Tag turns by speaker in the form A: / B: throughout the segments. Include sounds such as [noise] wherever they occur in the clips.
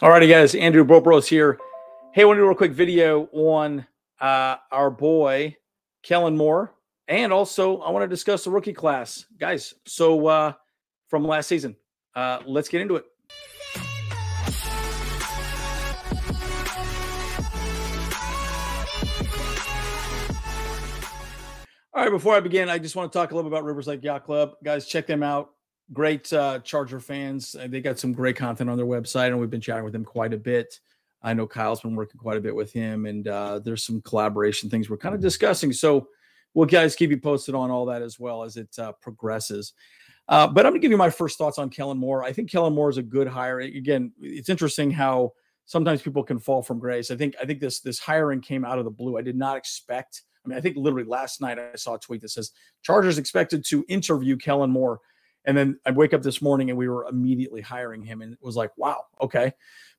A: Alrighty, guys. Andrew Bolt Bros here. Hey, I want to do a real quick video on uh, our boy Kellen Moore, and also I want to discuss the rookie class, guys. So uh, from last season, uh, let's get into it. All right, before I begin, I just want to talk a little bit about Rivers Lake Yacht Club. Guys, check them out. Great uh, Charger fans. Uh, They got some great content on their website, and we've been chatting with them quite a bit. I know Kyle's been working quite a bit with him, and uh, there's some collaboration things we're kind of discussing. So we'll guys keep you posted on all that as well as it uh, progresses. Uh, but I'm to give you my first thoughts on Kellen Moore. I think Kellen Moore is a good hire. Again, it's interesting how sometimes people can fall from grace. I think I think this this hiring came out of the blue. I did not expect. I mean, I think literally last night I saw a tweet that says Chargers expected to interview Kellen Moore, and then I wake up this morning and we were immediately hiring him, and it was like, wow, okay.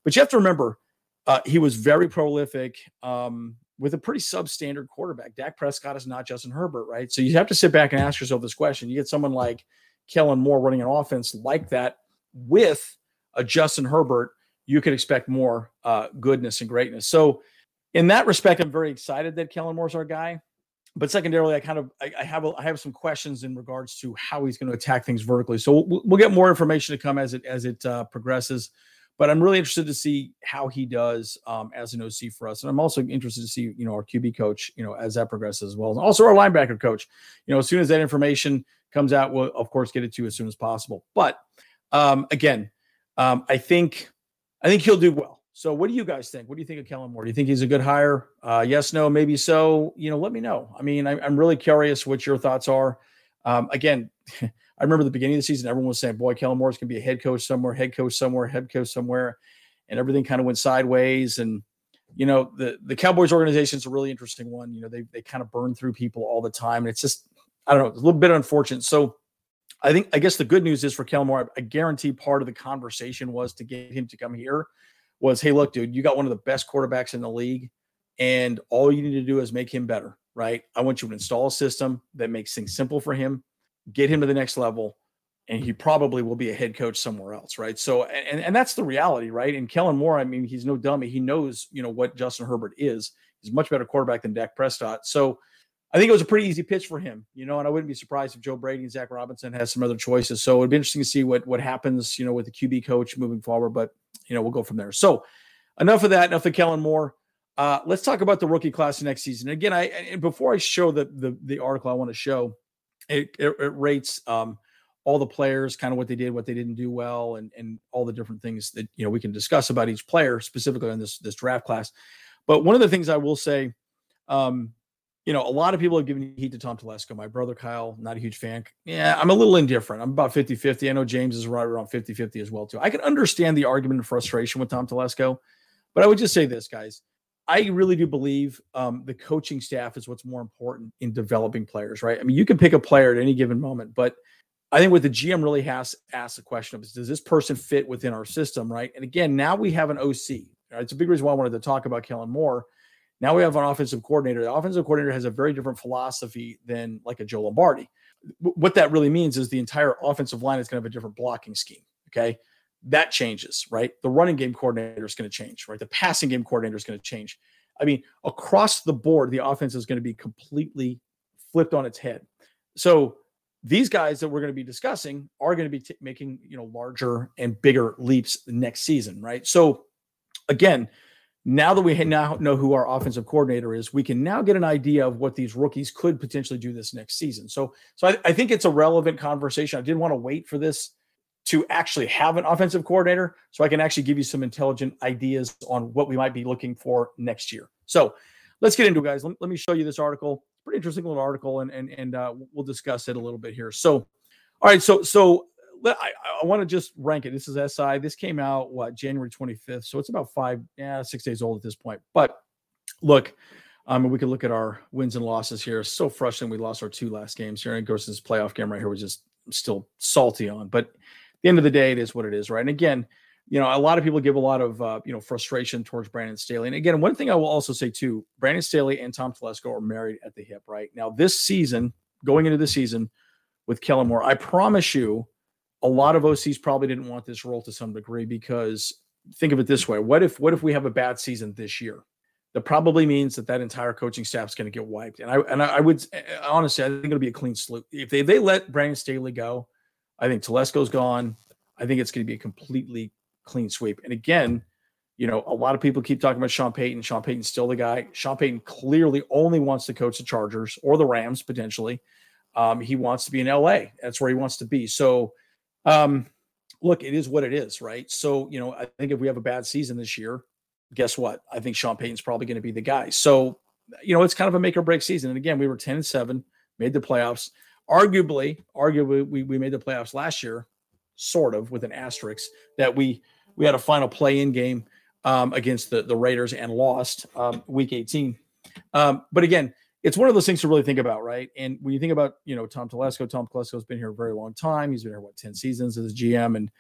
A: But you have to remember, uh, he was very prolific um, with a pretty substandard quarterback. Dak Prescott is not Justin Herbert, right? So you have to sit back and ask yourself this question. You get someone like Kellen Moore running an offense like that with a Justin Herbert, you could expect more uh, goodness and greatness. So, in that respect, I'm very excited that Kellen Moore's our guy. But secondarily, I kind of I, I have a, I have some questions in regards to how he's going to attack things vertically. So we'll, we'll get more information to come as it as it uh, progresses. But I'm really interested to see how he does um, as an OC for us, and I'm also interested to see you know our QB coach you know as that progresses as well, and also our linebacker coach. You know, as soon as that information comes out, we'll of course get it to you as soon as possible. But um, again, um, I think I think he'll do well. So, what do you guys think? What do you think of Kellen Moore? Do you think he's a good hire? Uh, yes, no, maybe so. You know, let me know. I mean, I, I'm really curious what your thoughts are. Um, again, [laughs] I remember the beginning of the season, everyone was saying, "Boy, Kellen Moore's going to be a head coach somewhere, head coach somewhere, head coach somewhere," and everything kind of went sideways. And you know, the the Cowboys organization is a really interesting one. You know, they they kind of burn through people all the time, and it's just I don't know, it's a little bit unfortunate. So I think I guess the good news is for Kellen Moore, I guarantee part of the conversation was to get him to come here was, hey, look, dude, you got one of the best quarterbacks in the league, and all you need to do is make him better, right? I want you to install a system that makes things simple for him, get him to the next level, and he probably will be a head coach somewhere else, right? So, and and that's the reality, right? And Kellen Moore, I mean, he's no dummy. He knows, you know, what Justin Herbert is. He's much better quarterback than Dak Prescott. So, I think it was a pretty easy pitch for him, you know, and I wouldn't be surprised if Joe Brady and Zach Robinson has some other choices. So it'd be interesting to see what what happens, you know, with the QB coach moving forward. But you know, we'll go from there. So enough of that. Enough of Kellen Moore. Uh, let's talk about the rookie class next season. Again, I and before I show the the, the article I want to show, it, it, it rates um, all the players, kind of what they did, what they didn't do well, and and all the different things that you know we can discuss about each player specifically in this this draft class. But one of the things I will say, um, you know, a lot of people have given heat to Tom Telesco. My brother Kyle, not a huge fan. Yeah, I'm a little indifferent. I'm about 50 50. I know James is right around 50 50 as well, too. I can understand the argument and frustration with Tom Telesco, but I would just say this, guys. I really do believe um, the coaching staff is what's more important in developing players, right? I mean, you can pick a player at any given moment, but I think what the GM really has to ask the question of is does this person fit within our system, right? And again, now we have an OC. Right? It's a big reason why I wanted to talk about Kellen Moore now we have an offensive coordinator. The offensive coordinator has a very different philosophy than like a Joe Lombardi. What that really means is the entire offensive line is going to have a different blocking scheme. Okay. That changes, right? The running game coordinator is going to change, right? The passing game coordinator is going to change. I mean, across the board, the offense is going to be completely flipped on its head. So these guys that we're going to be discussing are going to be t- making, you know, larger and bigger leaps next season, right? So again, now that we now know who our offensive coordinator is, we can now get an idea of what these rookies could potentially do this next season. So, so I, I think it's a relevant conversation. I didn't want to wait for this to actually have an offensive coordinator, so I can actually give you some intelligent ideas on what we might be looking for next year. So, let's get into it, guys. Let, let me show you this article. Pretty interesting little article, and and and uh, we'll discuss it a little bit here. So, all right, so so I, I want to just rank it. This is SI. This came out what January 25th, so it's about five, yeah, six days old at this point. But look, um, we can look at our wins and losses here. So frustrating. We lost our two last games here, and of course, this playoff game right here was just still salty on. But at the end of the day, it is what it is, right? And again, you know, a lot of people give a lot of uh, you know frustration towards Brandon Staley. And again, one thing I will also say too, Brandon Staley and Tom Telesco are married at the hip, right? Now, this season, going into the season with Kellen Moore, I promise you a lot of OCs probably didn't want this role to some degree because think of it this way: what if what if we have a bad season this year? That probably means that that entire coaching staff is going to get wiped. And I and I, would honestly, I think it'll be a clean slate. If they they let Brandon Staley go, I think Telesco's gone. I think it's going to be a completely clean sweep. And again, you know, a lot of people keep talking about Sean Payton. Sean Payton's still the guy. Sean Payton clearly only wants to coach the Chargers or the Rams potentially. Um, he wants to be in LA. That's where he wants to be. So, um, look, it is what it is, right? So, you know, I think if we have a bad season this year, guess what? I think Sean Payton's probably going to be the guy. So, you know, it's kind of a make or break season. And again, we were 10 and 7, made the playoffs. Arguably, arguably, we, we made the playoffs last year, sort of with an asterisk that we we had a final play in game um, against the, the Raiders and lost um, week 18. Um, but again, it's one of those things to really think about, right? And when you think about, you know, Tom Telesco, Tom Telesco has been here a very long time. He's been here, what, 10 seasons as a GM. And,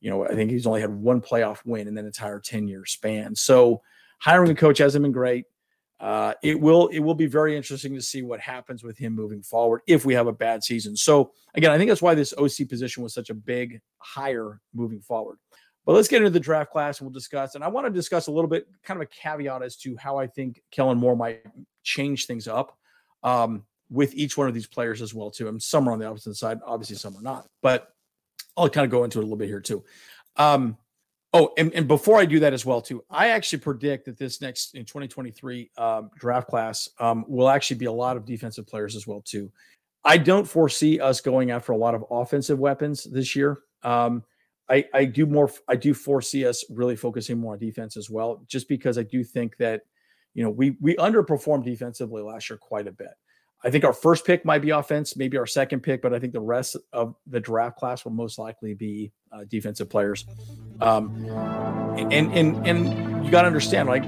A: you know, I think he's only had one playoff win in that entire 10 year span. So hiring a coach hasn't been great. Uh, it will it will be very interesting to see what happens with him moving forward if we have a bad season. So again, I think that's why this OC position was such a big hire moving forward. But let's get into the draft class and we'll discuss. And I want to discuss a little bit, kind of a caveat as to how I think Kellen Moore might change things up um, with each one of these players as well too. And some are on the opposite side, obviously some are not. But I'll kind of go into it a little bit here too. Um, oh, and, and before I do that as well too, I actually predict that this next in 2023 um, draft class um, will actually be a lot of defensive players as well too. I don't foresee us going after a lot of offensive weapons this year. Um, I, I do more I do foresee us really focusing more on defense as well, just because I do think that you know we we underperformed defensively last year quite a bit. I think our first pick might be offense, maybe our second pick, but I think the rest of the draft class will most likely be uh, defensive players. Um, and and and you got to understand, like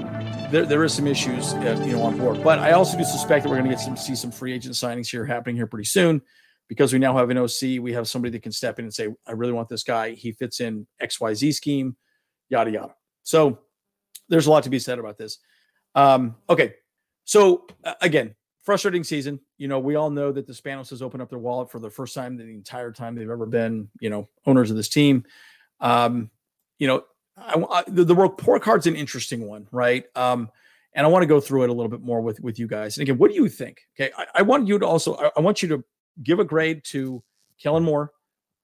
A: there, there is some issues, uh, you know, on board. But I also do suspect that we're going to get some see some free agent signings here happening here pretty soon because we now have an OC, we have somebody that can step in and say, I really want this guy. He fits in XYZ scheme, yada, yada. So there's a lot to be said about this. Um, okay. So again, frustrating season. You know, we all know that the Spanos has opened up their wallet for the first time in the entire time they've ever been, you know, owners of this team. Um, you know, I, I, the, the report card's an interesting one, right? Um, and I want to go through it a little bit more with with you guys. And again, what do you think? Okay, I, I want you to also I, I want you to give a grade to Kellen Moore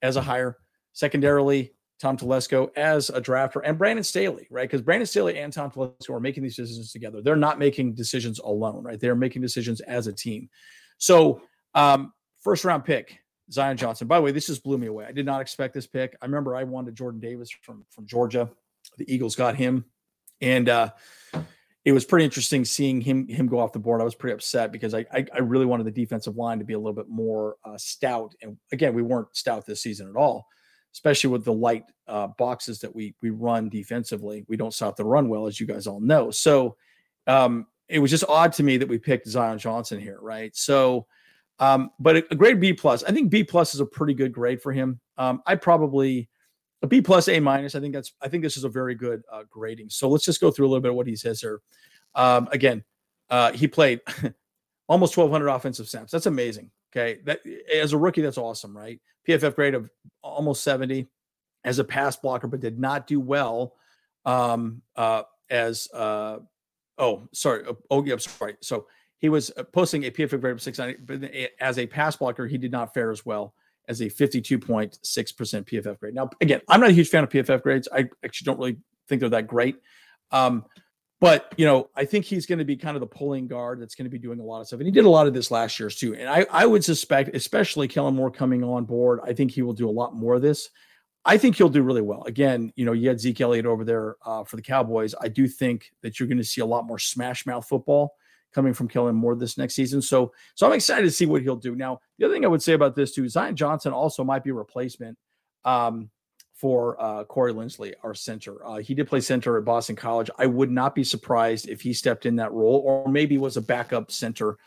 A: as a hire. Secondarily, Tom Telesco as a drafter and Brandon Staley, right? Because Brandon Staley and Tom Telesco are making these decisions together. They're not making decisions alone, right? They're making decisions as a team. So, um, first round pick, Zion Johnson. By the way, this just blew me away. I did not expect this pick. I remember I wanted Jordan Davis from from Georgia. The Eagles got him, and uh, it was pretty interesting seeing him him go off the board. I was pretty upset because I I, I really wanted the defensive line to be a little bit more uh, stout. And again, we weren't stout this season at all, especially with the light uh, boxes that we we run defensively. We don't stop the run well, as you guys all know. So um, it was just odd to me that we picked Zion Johnson here, right? So. Um, but a, a grade B plus, I think B plus is a pretty good grade for him. Um, I probably a B plus, A minus. I think that's. I think this is a very good uh, grading. So let's just go through a little bit of what he says here. Um, again, uh, he played [laughs] almost 1,200 offensive snaps. That's amazing. Okay, that as a rookie, that's awesome, right? PFF grade of almost 70 as a pass blocker, but did not do well um, uh, as. Uh, oh, sorry. Oh, oh, yeah, sorry. So he was uh, posting a PFF grade of 690, but as a pass blocker, he did not fare as well as a 52.6% PFF grade. Now, again, I'm not a huge fan of PFF grades. I actually don't really think they're that great. Um, but you know, I think he's going to be kind of the pulling guard that's going to be doing a lot of stuff, and he did a lot of this last year too. And I, I would suspect, especially Kellen Moore coming on board, I think he will do a lot more of this. I think he'll do really well. Again, you know, you had Zeke Elliott over there uh, for the Cowboys. I do think that you're going to see a lot more smash mouth football coming from Kellen Moore this next season. So, so I'm excited to see what he'll do. Now, the other thing I would say about this too, Zion Johnson also might be a replacement um, for uh, Corey Linsley, our center. Uh, he did play center at Boston College. I would not be surprised if he stepped in that role, or maybe was a backup center,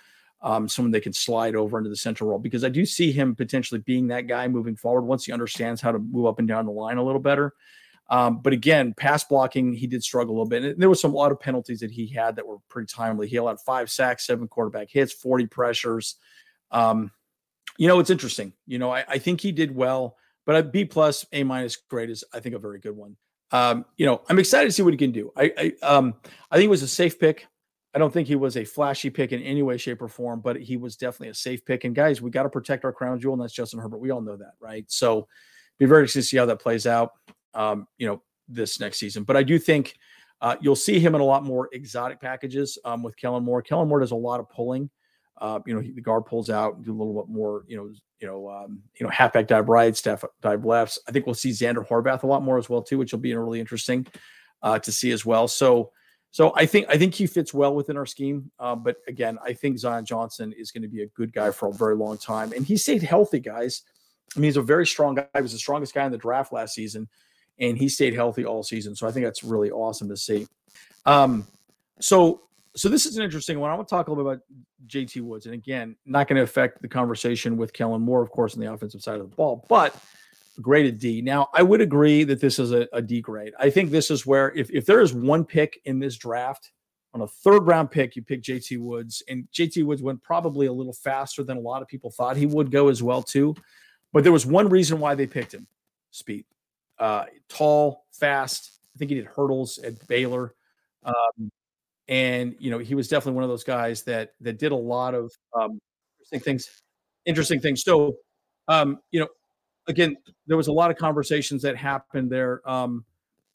A: um, someone they could slide over into the central role, because I do see him potentially being that guy moving forward once he understands how to move up and down the line a little better. Um, but again, pass blocking, he did struggle a little bit. And there was some a lot of penalties that he had that were pretty timely. He allowed five sacks, seven quarterback hits, 40 pressures. Um, you know, it's interesting. You know, I, I, think he did well, but a B plus, A minus grade is, I think, a very good one. um, you know, I'm excited to see what he can do. I, I, um, I think it was a safe pick. I don't think he was a flashy pick in any way, shape, or form, but he was definitely a safe pick. And guys, we got to protect our crown jewel, and that's Justin Herbert. We all know that, right? So, be very interested to see how that plays out. Um, you know, this next season. But I do think uh, you'll see him in a lot more exotic packages um, with Kellen Moore. Kellen Moore does a lot of pulling. Uh, you know, he, the guard pulls out, do a little bit more, you know, you know, um, you know, halfback dive right, staff dive lefts. I think we'll see Xander Horvath a lot more as well too, which will be really interesting uh, to see as well. So, so I think I think he fits well within our scheme. Uh, but again, I think Zion Johnson is going to be a good guy for a very long time, and he stayed healthy, guys. I mean, he's a very strong guy. He was the strongest guy in the draft last season, and he stayed healthy all season. So I think that's really awesome to see. Um, so so this is an interesting one. I want to talk a little bit about JT Woods, and again, not going to affect the conversation with Kellen Moore, of course, on the offensive side of the ball, but graded D. Now, I would agree that this is a, a D grade. I think this is where if if there is one pick in this draft on a third round pick, you pick JT Woods, and JT Woods went probably a little faster than a lot of people thought he would go as well too. But there was one reason why they picked him: speed, uh, tall, fast. I think he did hurdles at Baylor. Um, and you know he was definitely one of those guys that that did a lot of um, interesting things interesting things so um, you know again there was a lot of conversations that happened there um,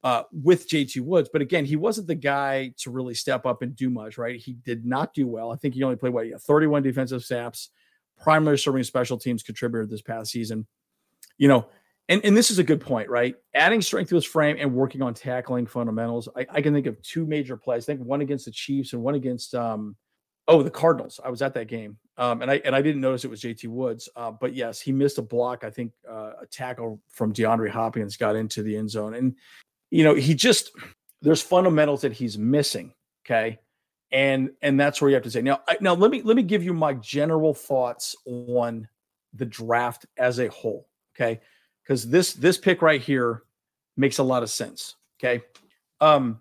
A: uh, with JT Woods but again he wasn't the guy to really step up and do much right he did not do well I think he only played what 31 defensive snaps primary serving special teams contributor this past season you know and, and this is a good point, right? Adding strength to his frame and working on tackling fundamentals. I, I can think of two major plays. I think one against the Chiefs and one against um, oh the Cardinals. I was at that game, um, and I and I didn't notice it was J.T. Woods, uh, but yes, he missed a block. I think uh, a tackle from DeAndre Hopkins got into the end zone, and you know he just there's fundamentals that he's missing. Okay, and and that's where you have to say now. I, now let me let me give you my general thoughts on the draft as a whole. Okay because this this pick right here makes a lot of sense. Okay. Um,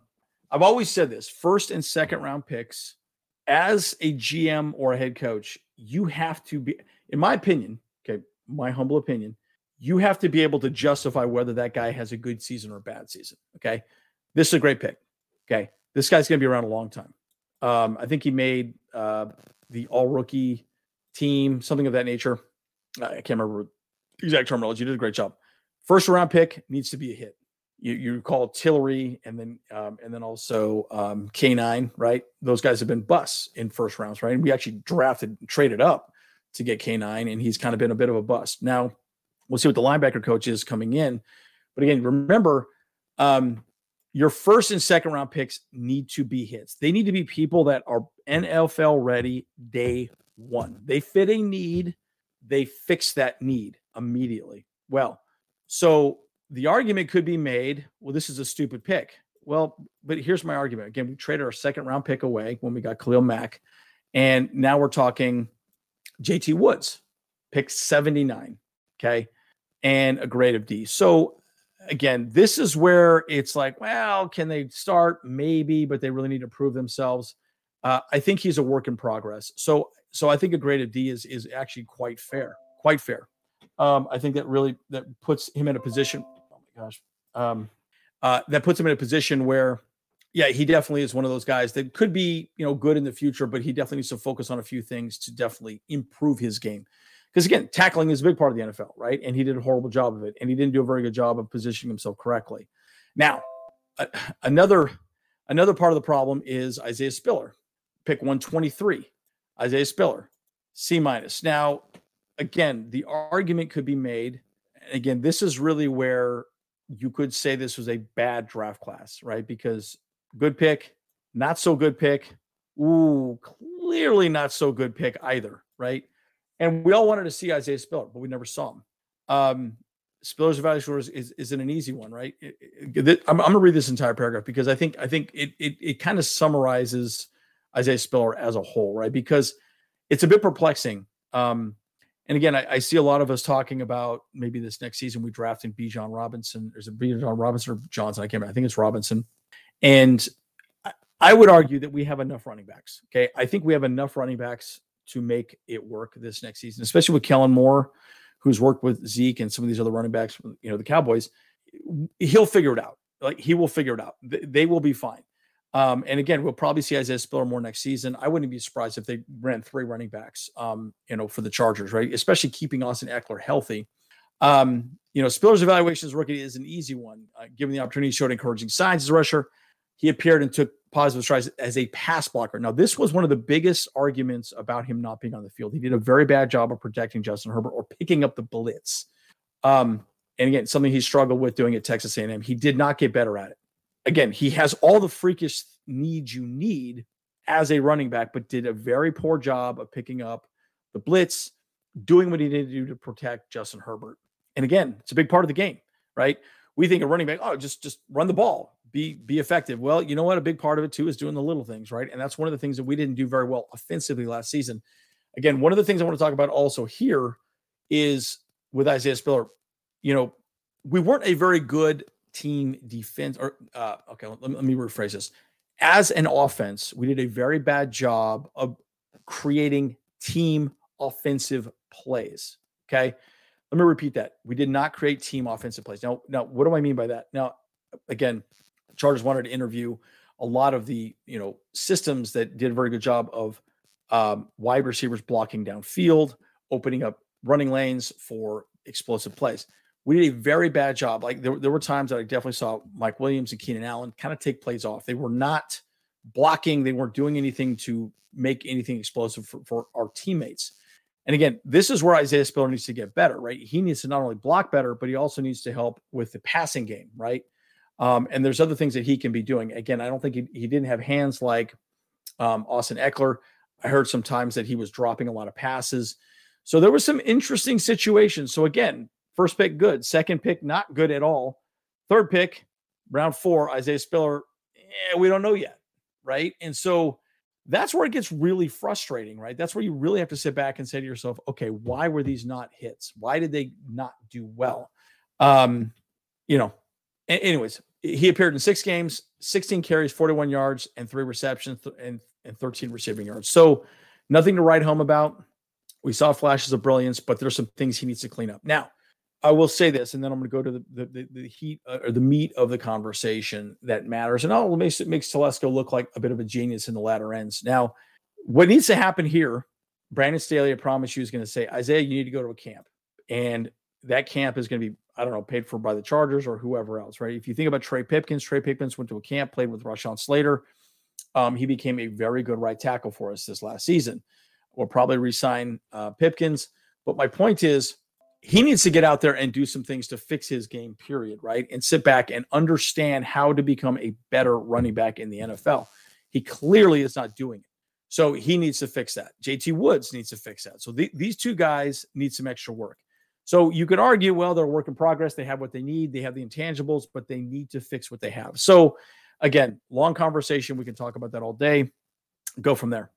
A: I've always said this first and second round picks, as a GM or a head coach, you have to be, in my opinion, okay, my humble opinion, you have to be able to justify whether that guy has a good season or a bad season. Okay. This is a great pick. Okay. This guy's going to be around a long time. Um, I think he made uh, the all rookie team, something of that nature. I can't remember exact terminology. You did a great job. First round pick needs to be a hit. You, you call Tillery and then um, and then also um, K9, right? Those guys have been busts in first rounds, right? And we actually drafted, traded up to get K9, and he's kind of been a bit of a bust. Now we'll see what the linebacker coach is coming in. But again, remember, um, your first and second round picks need to be hits. They need to be people that are NFL ready day one. They fit a need, they fix that need immediately. Well, so the argument could be made, well, this is a stupid pick. Well, but here's my argument. Again, we traded our second round pick away when we got Khalil Mack. And now we're talking JT Woods, pick 79. Okay. And a grade of D. So again, this is where it's like, well, can they start? Maybe, but they really need to prove themselves. Uh, I think he's a work in progress. So, so I think a grade of D is is actually quite fair, quite fair um, I think that really that puts him in a position. Oh my gosh, um, uh, that puts him in a position where, yeah, he definitely is one of those guys that could be you know good in the future, but he definitely needs to focus on a few things to definitely improve his game. Because again, tackling is a big part of the NFL, right? And he did a horrible job of it, and he didn't do a very good job of positioning himself correctly. Now, another another part of the problem is Isaiah Spiller, pick 123. Isaiah Spiller, C minus. Now, again, the argument could be made. Again, this is really where you could say this was a bad draft class, right? Because good pick, not so good pick. Ooh, clearly not so good pick either, right? And we all wanted to see Isaiah Spiller, but we never saw him. Um, Spiller's evaluation is, is isn't an easy one, right? It, it, I'm, I'm going to read this entire paragraph because I think I think it it, it kind of summarizes Isaiah Spiller as a whole, right? Because it's a bit perplexing. Um, and again, I, I, see a lot of us talking about maybe this next season we drafting Bijan Robinson. There's a Bijan Robinson or Johnson. I can't remember. I think it's Robinson. And I, would argue that we have enough running backs. Okay. I think we have enough running backs to make it work this next season, especially with Kellen Moore, who's worked with Zeke and some of these other running backs, you know, the Cowboys. He'll figure it out. Like he will figure it out. They will be fine. Um, and again, we'll probably see Isaiah Spiller more next season. I wouldn't be surprised if they ran three running backs, um, you know, for the Chargers, right? Especially keeping Austin Ekeler healthy. Um, you know, Spiller's evaluation as rookie is an easy one. Uh, given the opportunity, he showed encouraging signs as a rusher. He appeared and took positive strides as a pass blocker. Now, this was one of the biggest arguments about him not being on the field. He did a very bad job of protecting Justin Herbert or picking up the blitz. Um, and again, something he struggled with doing at Texas A&M. He did not get better at it. Again, he has all the freakish needs you need as a running back, but did a very poor job of picking up the blitz, doing what he needed to do to protect Justin Herbert. And again, it's a big part of the game, right? We think a running back, oh, just just run the ball, be be effective. Well, you know what? A big part of it too is doing the little things, right? And that's one of the things that we didn't do very well offensively last season. Again, one of the things I want to talk about also here is with Isaiah Spiller, you know, we weren't a very good team defense or uh, okay, let me, let me rephrase this. As an offense, we did a very bad job of creating team offensive plays. Okay. Let me repeat that. We did not create team offensive plays. Now, now, what do I mean by that? Now, again, Chargers wanted to interview a lot of the you know systems that did a very good job of um, wide receivers blocking downfield, opening up running lanes for explosive plays. We did a very bad job. Like there, there were times that I definitely saw Mike Williams and Keenan Allen kind of take plays off. They were not blocking. They weren't doing anything to make anything explosive for, for our teammates. And again, this is where Isaiah Spiller needs to get better, right? He needs to not only block better, but he also needs to help with the passing game, right? Um, and there's other things that he can be doing. Again, I don't think he, he didn't have hands like um, Austin Ekeler. I heard sometimes that he was dropping a lot of passes. So there was some interesting situations. So again, first pick, good. Second pick, not good at all. Third pick, round four, Isaiah Spiller, eh, we don't know yet, right? And so that's where it gets really frustrating, right? That's where you really have to sit back and say to yourself, okay, why were these not hits? Why did they not do well? Um, you know, anyways, he appeared in six games, 16 carries, 41 yards, and three receptions and, and 13 receiving yards. So nothing to write home about. We saw flashes of brilliance, but there's some things he needs to clean up. Now, I will say this, and then I'm going to go to the the, the, heat uh, or the meat of the conversation that matters. And oh, it makes it makes Telesco look like a bit of a genius in the latter ends. Now, what needs to happen here? Brandon Staley, I promise you, is going to say, Isaiah, you need to go to a camp, and that camp is going to be, I don't know, paid for by the Chargers or whoever else, right? If you think about Trey Pipkins, Trey Pipkins went to a camp, played with Rashawn Slater. Um, he became a very good right tackle for us this last season. We'll probably resign uh, Pipkins, but my point is he needs to get out there and do some things to fix his game, period, right? And sit back and understand how to become a better running back in the NFL. He clearly is not doing it. So he needs to fix that. JT Woods needs to fix that. So the, these two guys need some extra work. So you could argue, well, they're work in progress. They have what they need. They have the intangibles, but they need to fix what they have. So again, long conversation. We can talk about that all day. Go from there.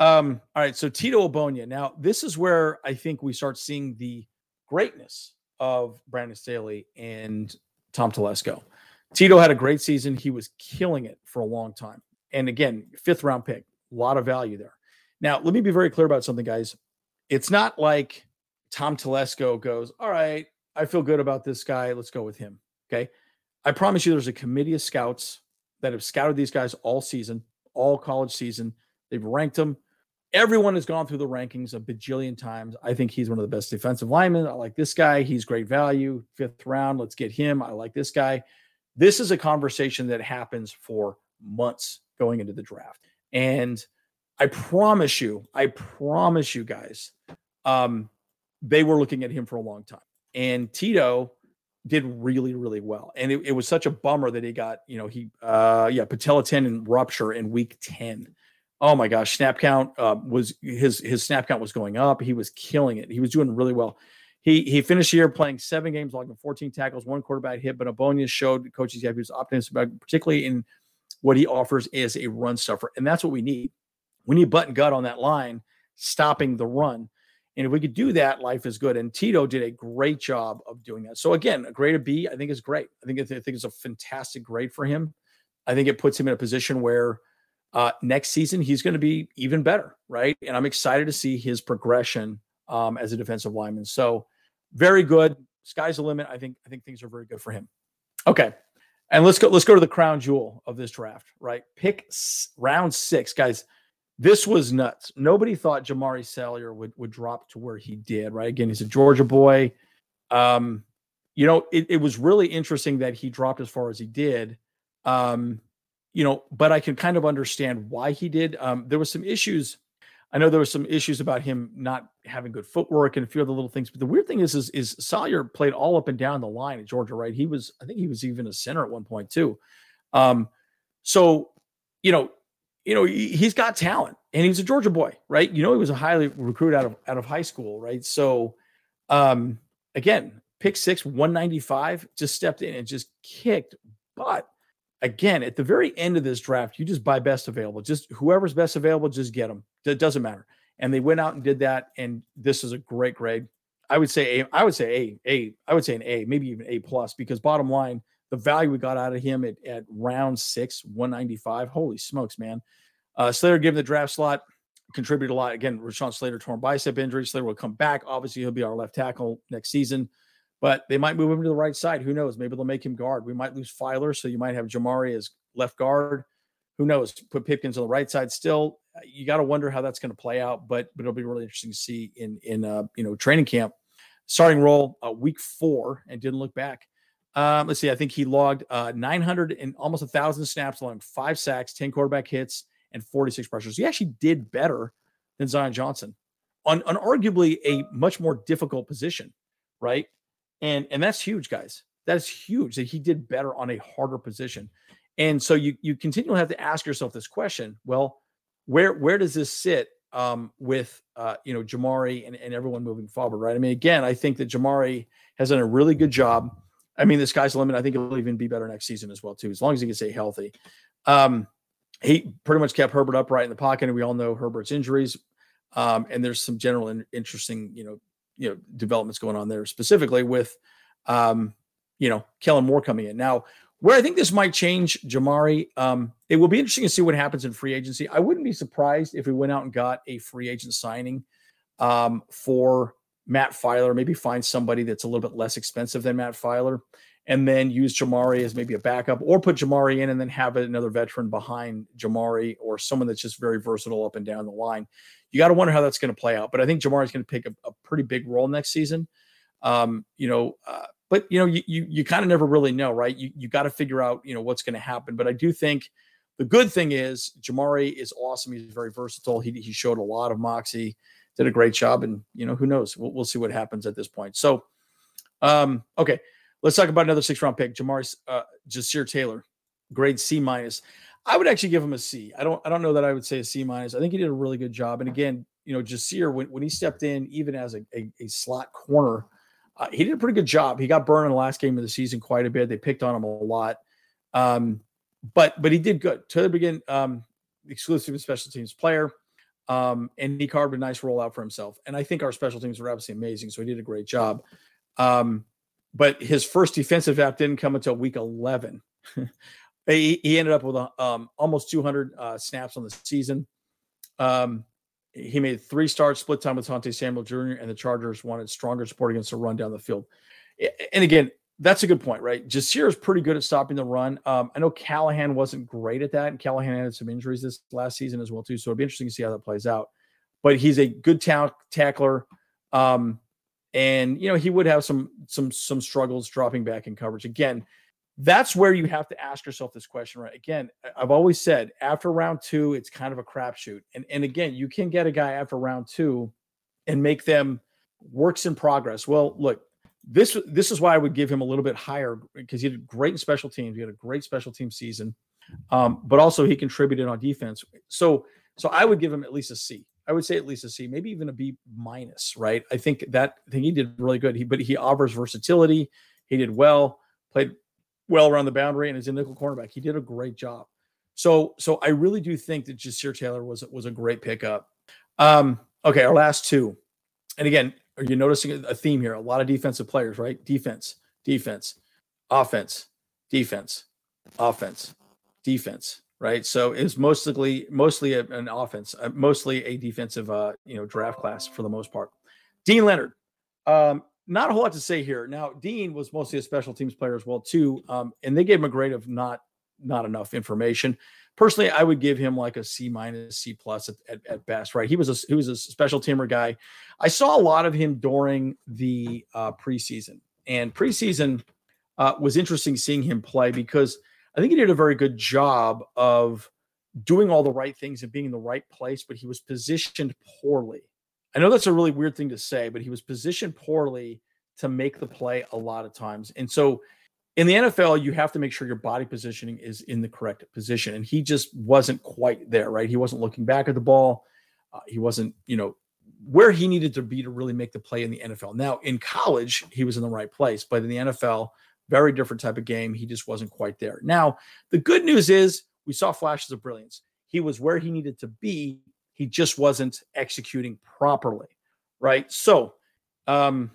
A: Um, all right. So Tito Ogbonnia. Now, this is where I think we start seeing the greatness of Brandon Staley and Tom Telesco. Tito had a great season. He was killing it for a long time. And again, fifth round pick, a lot of value there. Now, let me be very clear about something, guys. It's not like Tom Telesco goes, All right, I feel good about this guy. Let's go with him. Okay. I promise you, there's a committee of scouts that have scouted these guys all season, all college season. They've ranked them everyone has gone through the rankings a bajillion times. I think he's one of the best defensive linemen. I like this guy. He's great value. Fifth round. Let's get him. I like this guy. This is a conversation that happens for months going into the draft. And I promise you, I promise you guys, um, they were looking at him for a long time. And Tito did really, really well. And it, it was such a bummer that he got, you know, he, uh, yeah, patella tendon rupture in week 10 oh my gosh, snap count uh, was his his snap count was going up. He was killing it. He was doing really well. He he finished the year playing seven games, logging 14 tackles, one quarterback hit. But Ogbonnia showed coaches he was optimistic about, particularly in what he offers is a run stuffer, and that's what we need. We need butt and gut on that line, stopping the run. And if we could do that, life is good. And Tito did a great job of doing that. So again, a grade of B, I think is great. I think I think it's a fantastic grade for him. I think it puts him in a position where uh, next season he's going to be even better, right? And I'm excited to see his progression um, as a defensive lineman. So very good. Sky's the limit. I think I think things are very good for him. Okay. And let's go. Let's go to the crown jewel of this draft. Right, pick s- round six, guys. This was nuts. Nobody thought Jamaree Salyer would would drop to where he did. Right, again, he's a Georgia boy. Um, you know, it, it was really interesting that he dropped as far as he did. Um, you know, but I can kind of understand why he did. Um, there was some issues. I know there was some issues about him not having good footwork and a few other little things. But the weird thing is, is, is Salyer played all up and down the line at Georgia, right? He was, I think he was even a center at one point too. Um, so, you know, you know, he, he's got talent and he's a Georgia boy, right? You know, he was a highly recruit out of out of high school, right? So, um, again, pick six, 195, just stepped in and just kicked butt again, at the very end of this draft, you just buy best available. Just whoever's best available, just get them. It doesn't matter. And they went out and did that. And this is a great grade. I would say A. I would say A. A. I would say an A, maybe even A plus, because bottom line, the value we got out of him at, at round six, 195. Holy smokes, man. Uh, Salyer given the draft slot, contributed a lot. Again, Rashawn Slater torn bicep injury. Slater will come back. Obviously, he'll be our left tackle next season but they might move him to the right side. Who knows? Maybe they'll make him guard. We might lose Feiler, so you might have Jamaree as left guard. Who knows? Put Pipkins on the right side. Still, you got to wonder how that's going to play out. But but it'll be really interesting to see in in uh, you know training camp. Starting role uh, week four and didn't look back. Um, let's see. I think he logged uh, 900 and almost a thousand snaps, along five sacks, 10 quarterback hits, and 46 pressures. He actually did better than Zion Johnson on, on arguably a much more difficult position, right? And and that's huge, guys. That's huge that he did better on a harder position. And so you you continually have to ask yourself this question. Well, where where does this sit um, with uh, you know Jamaree and, and everyone moving forward, right? I mean, again, I think that Jamaree has done a really good job. I mean, sky's the limit. I think he'll even be better next season as well, too, as long as he can stay healthy. Um, he pretty much kept Herbert upright in the pocket, and we all know Herbert's injuries. Um, and there's some general in, interesting, you know, you know developments going on there specifically with um you know Kellen Moore coming in. Now where I think this might change Jamaree, um it will be interesting to see what happens in free agency. I wouldn't be surprised if we went out and got a free agent signing um for Matt Feiler maybe find somebody that's a little bit less expensive than Matt Feiler and then use Jamaree as maybe a backup or put Jamaree in and then have another veteran behind Jamari or someone that's just very versatile up and down the line you got to wonder how that's going to play out. But I think Jamar is going to pick a, a, pretty big role next season. Um, you know, uh, but you know, you you, you kind of never really know, right? You you got to figure out you know what's going to happen. But I do think the good thing is Jamaree is awesome. He's very versatile. He he showed a lot of moxie, did a great job, and you know who knows? We'll, we'll see what happens at this point. So, um, okay, let's talk about another six round pick, Jamaree uh, Ja'Sir Taylor, grade C minus. I would actually give him a C. I don't I don't know that I would say a C minus. I think he did a really good job. And again, you know, Ja'Sir, when, when he stepped in, even as a, a, a slot corner, uh, he did a pretty good job. He got burned in the last game of the season quite a bit. They picked on him a lot. Um, but but he did good. To begin, um, exclusive special teams player. Um, and he carved a nice rollout for himself. And I think our special teams were absolutely amazing. So he did a great job. Um, but his first defensive app didn't come until week 11. [laughs] He, he ended up with a, um, almost 200 uh, snaps on the season. Um, he made three starts, split time with Asante Samuel Jr., and the Chargers wanted stronger support against the run down the field. And again, that's a good point, right? Ja'Sir is pretty good at stopping the run. Um, I know Callahan wasn't great at that, and Callahan had some injuries this last season as well too. So it'll be interesting to see how that plays out. But he's a good ta- tackler, um, and you know he would have some some some struggles dropping back in coverage. Again, that's where you have to ask yourself this question, right? Again, I've always said after round two, it's kind of a crapshoot. And, and again, you can get a guy after round two and make them works in progress. Well, look, this this is why I would give him a little bit higher because he did great in special teams. He had a great special team season, um, but also he contributed on defense. So so I would give him at least a C. I would say at least a C, maybe even a B minus. Right? I think that I think he did really good. He but he offers versatility. He did well. Played well around the boundary and is a nickel cornerback. He did a great job. So, so I really do think that Ja'Sir Taylor was was a great pickup. Um, okay, our last two, and again, are you noticing a theme here? A lot of defensive players, right? Defense, defense, offense, defense, offense, defense, right? So it's mostly mostly an offense, uh, mostly a defensive, uh, you know, draft class for the most part. Dean Leonard, um, not a whole lot to say here. Now, Dean was mostly a special teams player as well too, um, and they gave him a grade of not not enough information. Personally, I would give him like a C minus, C plus at, at, at, best. Right? He was a he was a special teamer guy. I saw a lot of him during the uh, preseason, and preseason uh, was interesting seeing him play because I think he did a very good job of doing all the right things and being in the right place, but he was positioned poorly. I know that's a really weird thing to say, but he was positioned poorly to make the play a lot of times. And so in the NFL, you have to make sure your body positioning is in the correct position. And he just wasn't quite there, right? He wasn't looking back at the ball. Uh, he wasn't, you know, where he needed to be to really make the play in the NFL. Now, in college, he was in the right place, but in the NFL, very different type of game. He just wasn't quite there. Now, the good news is we saw flashes of brilliance. He was where he needed to be. He just wasn't executing properly, right? So, um,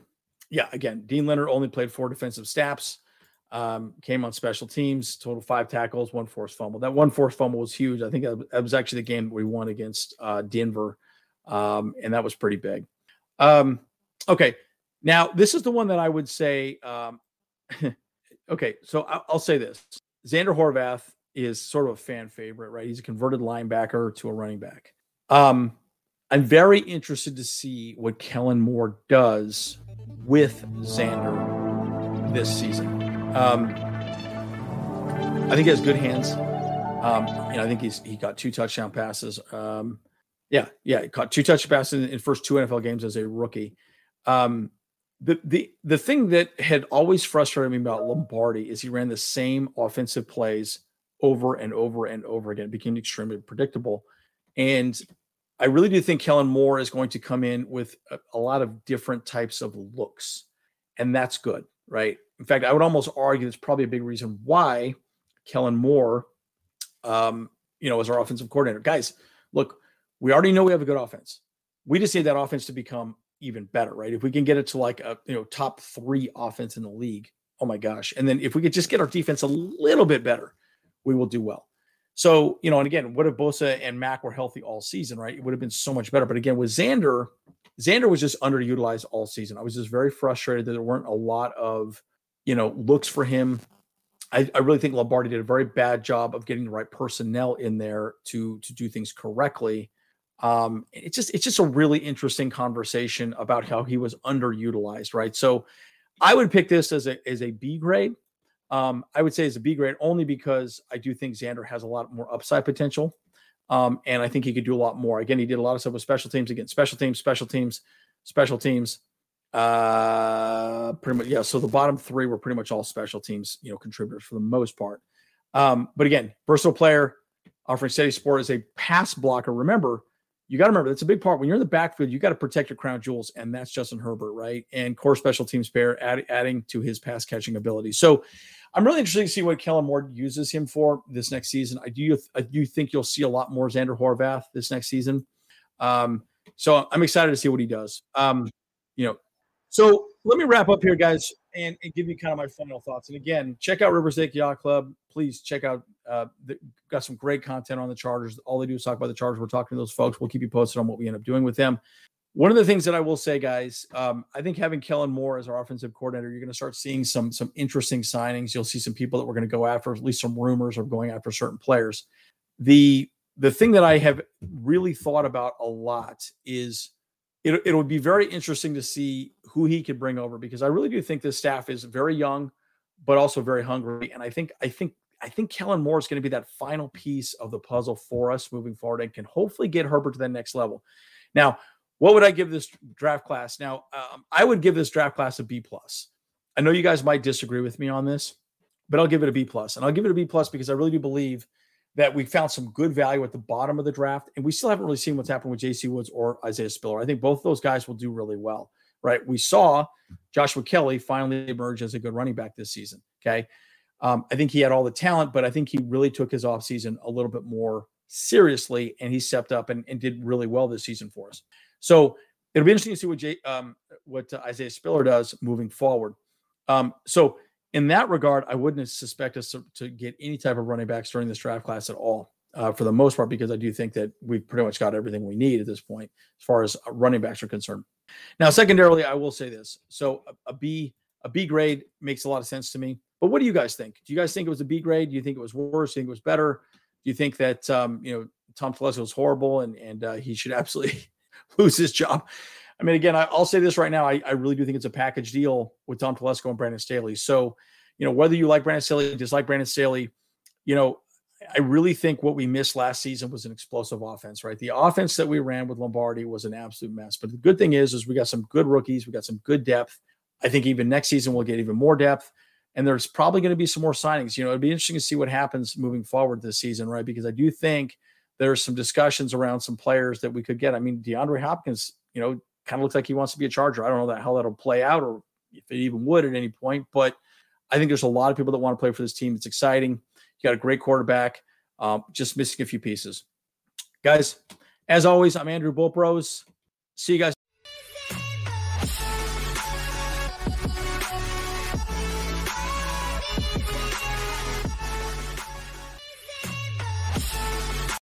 A: yeah, again, Dean Leonard only played four defensive snaps, um, came on special teams, total five tackles, one forced fumble. That one forced fumble was huge. I think that was actually the game we won against uh, Denver, um, and that was pretty big. Um, okay, now this is the one that I would say. Um, [laughs] okay, so I'll say this: Xander Horvath is sort of a fan favorite, right? He's a converted linebacker to a running back. Um, I'm very interested to see what Kellen Moore does with Xander this season. Um, I think he has good hands. Um, I think he's he got two touchdown passes. Um, yeah, yeah, he caught two touchdown passes in, in first two NFL games as a rookie. Um, the the the thing that had always frustrated me about Lombardi is he ran the same offensive plays over and over and over again. It became extremely predictable. And I really do think Kellen Moore is going to come in with a, a, lot of different types of looks. And that's good, right? In fact, I would almost argue that's probably a big reason why Kellen Moore, um, you know, is our offensive coordinator. Guys, look, we already know we have a good offense. We just need that offense to become even better, right? If we can get it to like a you know top three offense in the league, oh my gosh. And then if we could just get our defense a little bit better, we will do well. So, you know, and again, what if Bosa and Mack were healthy all season, right? It would have been so much better. But again, with Xander, Xander was just underutilized all season. I was just very frustrated that there weren't a lot of, you know, looks for him. I, I really think Lombardi did a very bad job of getting the right personnel in there to to do things correctly. Um, it's just it's just a really interesting conversation about how he was underutilized, right? So I would pick this as a as a B grade. Um, I would say it's a B grade only because I do think Xander has a lot more upside potential. Um, and I think he could do a lot more. Again, he did a lot of stuff with special teams again, special teams, special teams, special teams. Uh, pretty much, yeah. So the bottom three were pretty much all special teams, you know, contributors for the most part. Um, but again, versatile player, offering steady support as a pass blocker. Remember, you got to remember that's a big part. When you're in the backfield, you got to protect your crown jewels, and that's Justin Herbert, right? And core special teams pair, add, adding to his pass catching ability. So I'm really interested to see what Kellen Moore uses him for this next season. I do I do think you'll see a lot more Xander Horvath this next season. Um, so I'm excited to see what he does. Um, you know, so let me wrap up here, guys, and, and, give you kind of my final thoughts. And again, check out Rivers Lake Yacht Club. Please check out. Uh, the, got some great content on the Chargers. All they do is talk about the Chargers. We're talking to those folks. We'll keep you posted on what we end up doing with them. One of the things that I will say, guys, um, I think having Kellen Moore as our offensive coordinator, you're going to start seeing some some interesting signings. You'll see some people that we're going to go after, at least some rumors of going after certain players. The the thing that I have really thought about a lot is it, it would be very interesting to see who he could bring over because I really do think this staff is very young, but also very hungry. And I think I think I think Kellen Moore is going to be that final piece of the puzzle for us moving forward and can hopefully get Herbert to that next level. Now, what would I give this draft class? Now, um, I would give this draft class a B plus. I know you guys might disagree with me on this, but I'll give it a B plus, and I'll give it a B plus because I really do believe that we found some good value at the bottom of the draft, and we still haven't really seen what's happened with J.T. Woods or Isaiah Spiller. I think both those guys will do really well, right? We saw Joshua Kelley finally emerge as a good running back this season. Okay, um, I think he had all the talent, but I think he really took his offseason a little bit more seriously, and he stepped up and, and did really well this season for us. So it'll be interesting to see what Jay, um, what uh, Isaiah Spiller does moving forward. Um, so in that regard, I wouldn't suspect us to, to, get any type of running backs during this draft class at all, uh, for the most part, because I do think that we've pretty much got everything we need at this point as far as uh, running backs are concerned. Now, secondarily, I will say this. So a, a B, a B grade makes a lot of sense to me. But what do you guys think? Do you guys think it was a B grade? Do you think it was worse? Do you think it was better? Do you think that um, you know Tom Telesco was horrible and and uh, he should [laughs] absolutely lose his job? I mean, again, I, will say this right now. I, I, really do think it's a package deal with Tom Telesco and Brandon Staley. So, you know, whether you like Brandon Staley, dislike Brandon Staley, you know, I really think what we missed last season was an explosive offense, right? The offense that we ran with Lombardi was an absolute mess. But the good thing is, is we got some good rookies, we got some good depth. I think even next season we'll get even more depth. And there's probably going to be some more signings. You know, it'd be interesting to see what happens moving forward this season, right? Because I do think there's some discussions around some players that we could get. I mean, DeAndre Hopkins, you know, kind of looks like he wants to be a Charger. I don't know that how that'll play out or if it even would at any point, but I think there's a lot of people that want to play for this team. It's exciting. You got a great quarterback, um, just missing a few pieces. Guys, as always, I'm Andrew Bolt Bros. See you guys.